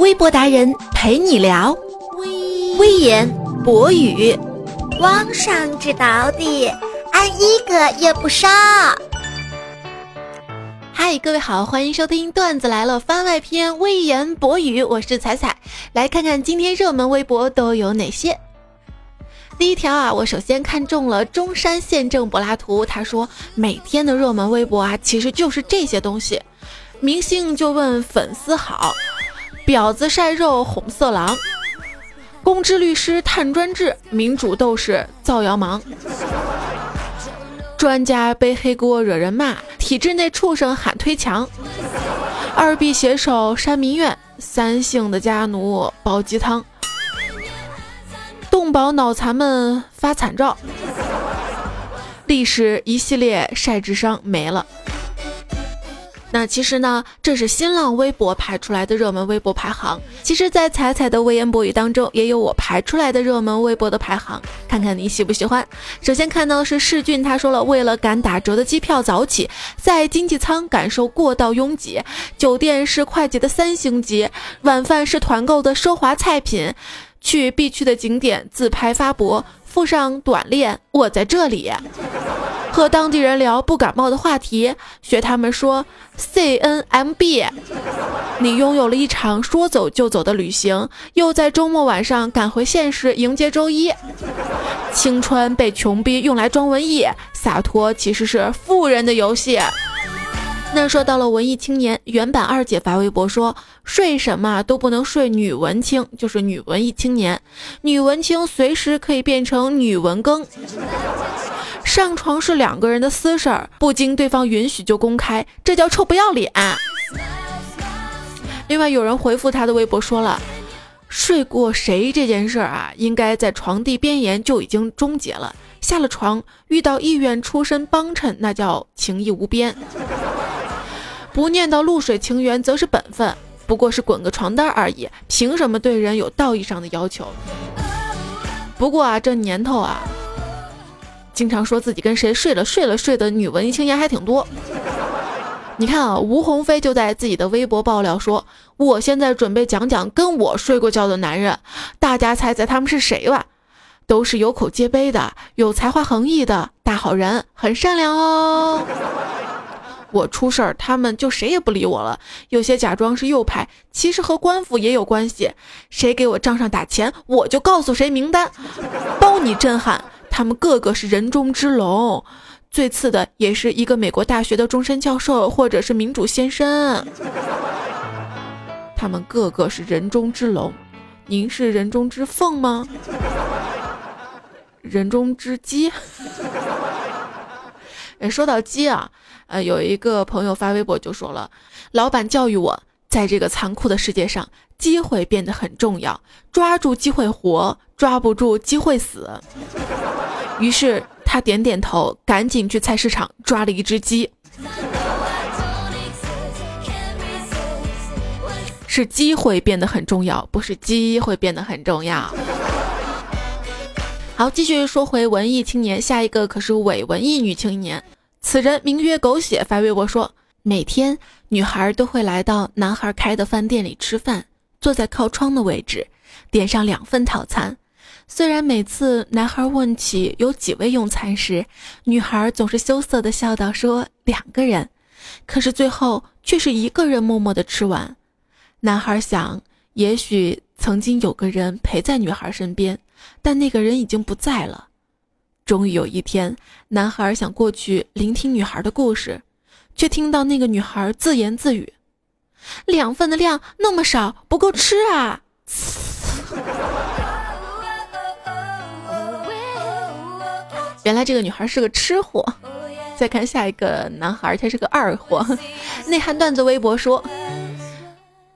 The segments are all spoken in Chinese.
微博达人陪你聊，微言博语，网上知道的，俺一个也不少。嗨，各位好，欢迎收听段子来了番外篇微言博语，我是彩彩，来看看今天热门微博都有哪些。第一条啊，我首先看中了中山县政柏拉图，他说每天的热门微博啊，其实就是这些东西，明星就问粉丝好。婊子晒肉哄色狼，公知律师探专制，民主斗士造谣忙，专家背黑锅惹人骂，体制内畜生喊推墙，二 B 携手删民怨，三姓的家奴煲鸡汤，动保脑残们发惨照，历史一系列晒智商没了。那其实呢，这是新浪微博排出来的热门微博排行。其实，在彩彩的微言博语当中，也有我排出来的热门微博的排行，看看你喜不喜欢。首先看到是世俊，他说了，为了赶打折的机票早起，在经济舱感受过道拥挤，酒店是快捷的三星级，晚饭是团购的奢华菜品，去必去的景点自拍发博，附上短链，我在这里。和当地人聊不感冒的话题，学他们说 C N M B。你拥有了一场说走就走的旅行，又在周末晚上赶回现实迎接周一。青春被穷逼用来装文艺，洒脱其实是富人的游戏。那说到了文艺青年，原版二姐发微博说：睡什么都不能睡女文青，就是女文艺青年。女文青随时可以变成女文更。上床是两个人的私事儿，不经对方允许就公开，这叫臭不要脸。另外有人回复他的微博说了，睡过谁这件事儿啊，应该在床地边沿就已经终结了。下了床遇到意愿出身帮衬，那叫情义无边。不念叨露水情缘，则是本分。不过是滚个床单而已，凭什么对人有道义上的要求？不过啊，这年头啊。经常说自己跟谁睡了睡了睡的女文艺青年还挺多。你看啊，吴鸿飞就在自己的微博爆料说：“我现在准备讲讲跟我睡过觉的男人，大家猜猜他们是谁吧？都是有口皆碑的，有才华横溢的大好人，很善良哦。我出事儿，他们就谁也不理我了。有些假装是右派，其实和官府也有关系。谁给我账上打钱，我就告诉谁名单，包你震撼。”他们个个是人中之龙，最次的也是一个美国大学的终身教授，或者是民主先生。他们个个是人中之龙，您是人中之凤吗？人中之鸡？说到鸡啊，呃，有一个朋友发微博就说了，老板教育我，在这个残酷的世界上，机会变得很重要，抓住机会活，抓不住机会死。于是他点点头，赶紧去菜市场抓了一只鸡。是机会变得很重要，不是机会变得很重要。好，继续说回文艺青年，下一个可是伪文艺女青年。此人名曰狗血，发微博说，每天女孩都会来到男孩开的饭店里吃饭，坐在靠窗的位置，点上两份套餐。虽然每次男孩问起有几位用餐时，女孩总是羞涩的笑道说两个人，可是最后却是一个人默默的吃完。男孩想，也许曾经有个人陪在女孩身边，但那个人已经不在了。终于有一天，男孩想过去聆听女孩的故事，却听到那个女孩自言自语：“两份的量那么少，不够吃啊。”原来这个女孩是个吃货。再看下一个男孩，他是个二货。内涵段子微博说，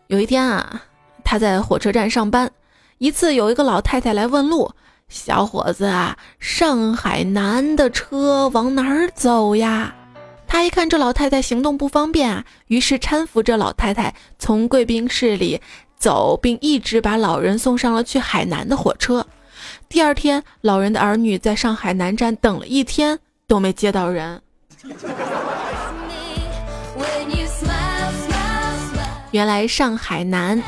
有一天啊，他在火车站上班，一次有一个老太太来问路：“小伙子啊，上海南的车往哪儿走呀？”他一看这老太太行动不方便啊，于是搀扶着老太太从贵宾室里走，并一直把老人送上了去海南的火车。第二天，老人的儿女在上海南站等了一天都没接到人。原来上海南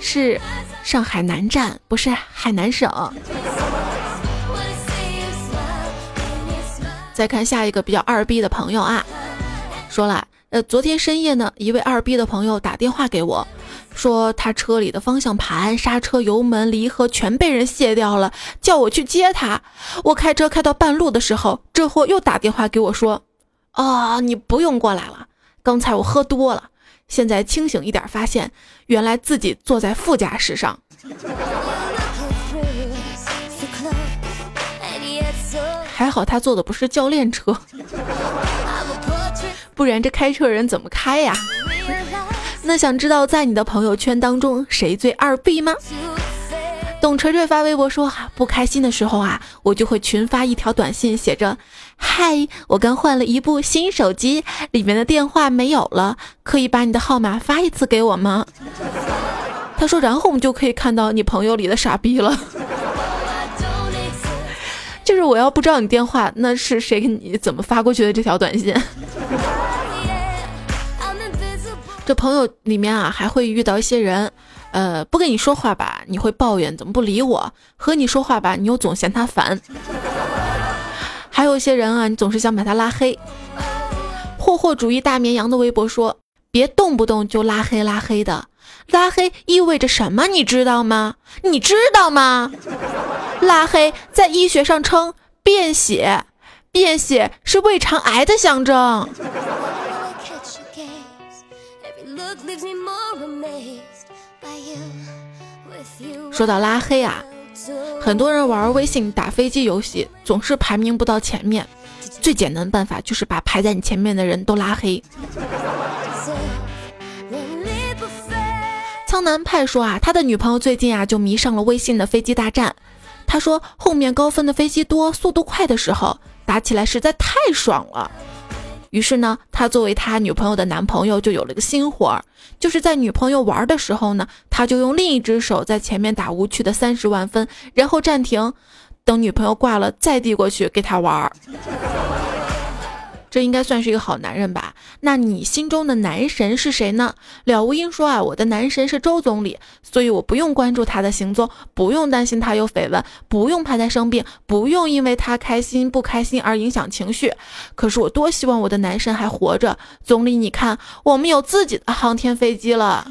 是上海南站，不是海南省。再看下一个比较二逼的朋友啊，说了，呃，昨天深夜呢，一位二逼的朋友打电话给我，说他车里的方向盘、刹车、油门、离合全被人卸掉了，叫我去接他。我开车开到半路的时候，这货又打电话给我说，啊，你不用过来了，刚才我喝多了，现在清醒一点，发现原来自己坐在副驾驶上。还好他坐的不是教练车，不然这开车人怎么开呀？那想知道在你的朋友圈当中谁最二逼吗？董锤锤发微博说：不开心的时候啊，我就会群发一条短信，写着：“嗨，我刚换了一部新手机，里面的电话没有了，可以把你的号码发一次给我吗？”他说：“然后我们就可以看到你朋友里的傻逼了。”就是我要不知道你电话，那是谁给你怎么发过去的这条短信？这朋友里面啊，还会遇到一些人，呃，不跟你说话吧，你会抱怨怎么不理我；和你说话吧，你又总嫌他烦。还有一些人啊，你总是想把他拉黑。霍霍主义大绵羊的微博说：“别动不动就拉黑拉黑的，拉黑意味着什么？你知道吗？你知道吗？”拉黑在医学上称便血，便血是胃肠癌的象征。说到拉黑啊，很多人玩微信打飞机游戏总是排名不到前面，最简单的办法就是把排在你前面的人都拉黑。苍南派说啊，他的女朋友最近啊就迷上了微信的飞机大战。他说：“后面高分的飞机多，速度快的时候，打起来实在太爽了。”于是呢，他作为他女朋友的男朋友就有了个新活儿，就是在女朋友玩的时候呢，他就用另一只手在前面打无趣的三十万分，然后暂停，等女朋友挂了再递过去给他玩儿。这应该算是一个好男人吧？那你心中的男神是谁呢？了无音说啊，我的男神是周总理，所以我不用关注他的行踪，不用担心他有绯闻，不用怕他生病，不用因为他开心不开心而影响情绪。可是我多希望我的男神还活着。总理，你看，我们有自己的航天飞机了。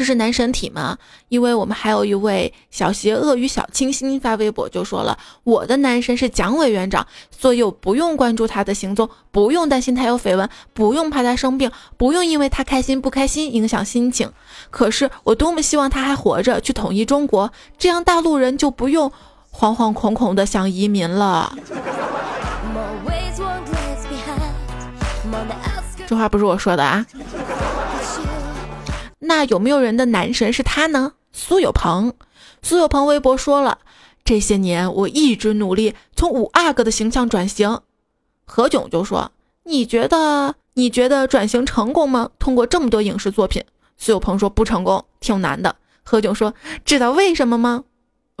这是男神体吗？因为我们还有一位小邪恶与小清新发微博就说了，我的男神是蒋委员长，所以我不用关注他的行踪，不用担心他有绯闻，不用怕他生病，不用因为他开心不开心影响心情。可是我多么希望他还活着，去统一中国，这样大陆人就不用惶惶恐恐的想移民了。这话不是我说的啊。那有没有人的男神是他呢？苏有朋，苏有朋微博说了，这些年我一直努力从五阿哥的形象转型。何炅就说，你觉得你觉得转型成功吗？通过这么多影视作品，苏有朋说不成功，挺难的。何炅说，知道为什么吗？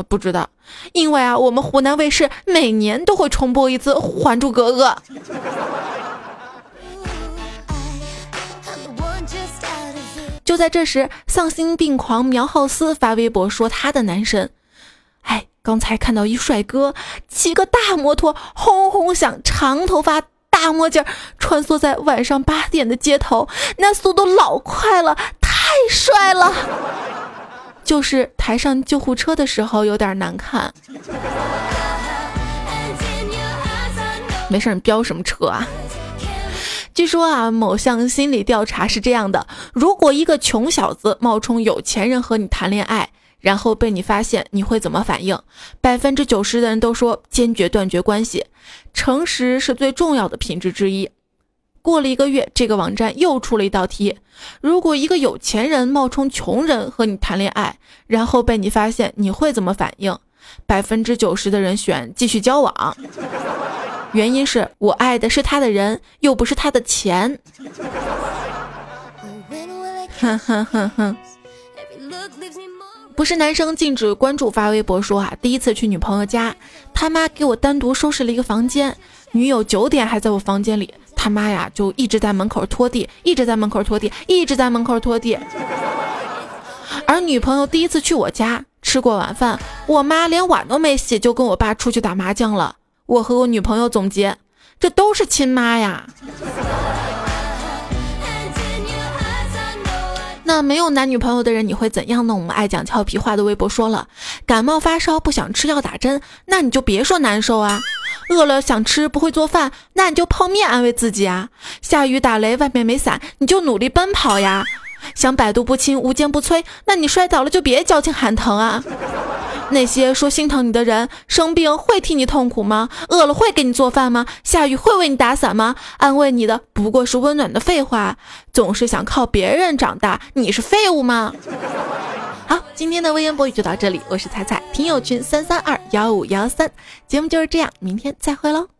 不知道，因为啊，我们湖南卫视每年都会重播一次《还珠格格》。在这时，丧心病狂苗浩斯发微博说他的男神，哎，刚才看到一帅哥骑个大摩托，轰轰响，长头发，大墨镜，穿梭在晚上八点的街头，那速度老快了，太帅了。就是抬上救护车的时候有点难看。没事，你飙什么车啊？据说啊，某项心理调查是这样的：如果一个穷小子冒充有钱人和你谈恋爱，然后被你发现，你会怎么反应？百分之九十的人都说坚决断绝关系。诚实是最重要的品质之一。过了一个月，这个网站又出了一道题：如果一个有钱人冒充穷人和你谈恋爱，然后被你发现，你会怎么反应？百分之九十的人选继续交往。原因是我爱的是他的人，又不是他的钱。哼哼哼哼，不是男生禁止关注发微博说啊，第一次去女朋友家，他妈给我单独收拾了一个房间，女友九点还在我房间里。他妈呀就一直在门口拖地，一直在门口拖地，一直在门口拖地。而女朋友第一次去我家吃过晚饭，我妈连碗都没洗就跟我爸出去打麻将了。我和我女朋友总结，这都是亲妈呀。那没有男女朋友的人你会怎样呢？我们爱讲俏皮话的微博说了，感冒发烧不想吃药打针，那你就别说难受啊。饿了想吃不会做饭，那你就泡面安慰自己啊。下雨打雷外面没伞，你就努力奔跑呀。想百毒不侵无坚不摧，那你摔倒了就别矫情喊疼啊。那些说心疼你的人，生病会替你痛苦吗？饿了会给你做饭吗？下雨会为你打伞吗？安慰你的不过是温暖的废话。总是想靠别人长大，你是废物吗？好，今天的微言博语就到这里，我是彩彩，听友群三三二幺五幺三，节目就是这样，明天再会喽。